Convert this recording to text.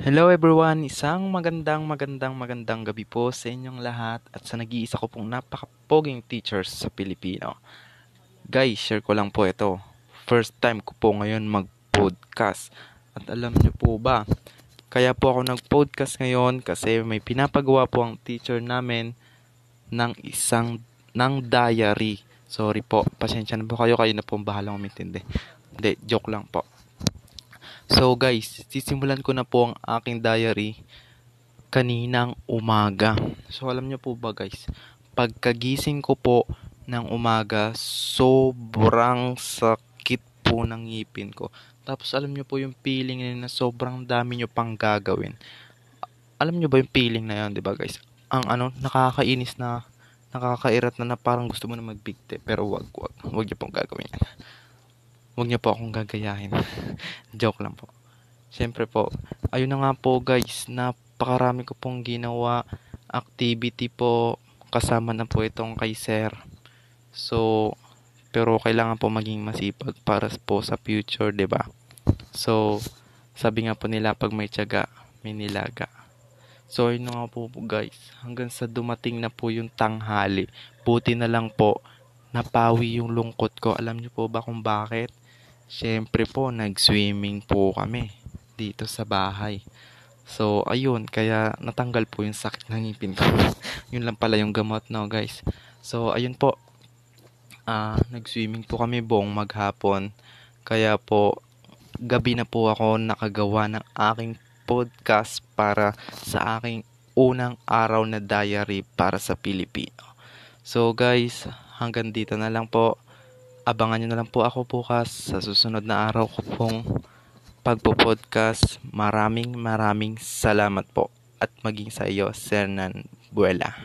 Hello everyone, isang magandang magandang magandang gabi po sa inyong lahat at sa nag-iisa ko pong napakapoging teachers sa Pilipino. Guys, share ko lang po ito. First time ko po ngayon mag-podcast. At alam niyo po ba, kaya po ako nag-podcast ngayon kasi may pinapagawa po ang teacher namin ng isang ng diary. Sorry po, pasensya na po kayo, kayo na po bahalang umintindi. Hindi, joke lang po. So guys, sisimulan ko na po ang aking diary kaninang umaga. So alam niyo po ba guys, pagkagising ko po ng umaga, sobrang sakit po ng ngipin ko. Tapos alam niyo po yung feeling na sobrang dami niyo pang gagawin. Alam niyo ba yung feeling na yun, 'di ba guys? Ang ano, nakakainis na nakakairat na na parang gusto mo na magbigte pero wag wag wag niyo pong gagawin yan Huwag niyo po akong gagayahin. Joke lang po. Siyempre po, ayun na nga po guys, napakarami ko pong ginawa activity po kasama na po itong kay sir. So, pero kailangan po maging masipag para po sa future, 'di ba? So, sabi nga po nila pag may tiyaga, may nilaga. So, ayun na nga po, po guys, hanggang sa dumating na po yung tanghali. Buti na lang po, napawi yung lungkot ko. Alam niyo po ba kung bakit? Siyempre po, nag-swimming po kami dito sa bahay. So, ayun, kaya natanggal po yung sakit ng ngipin ko. yun lang pala yung gamot, no, guys. So, ayun po. Uh, nag-swimming po kami buong maghapon. Kaya po, gabi na po ako nakagawa ng aking podcast para sa aking unang araw na diary para sa Pilipino. So, guys, hanggang dito na lang po abangan nyo na lang po ako bukas sa susunod na araw ko pong pagpo-podcast. Maraming maraming salamat po at maging sa iyo, Sernan Buela.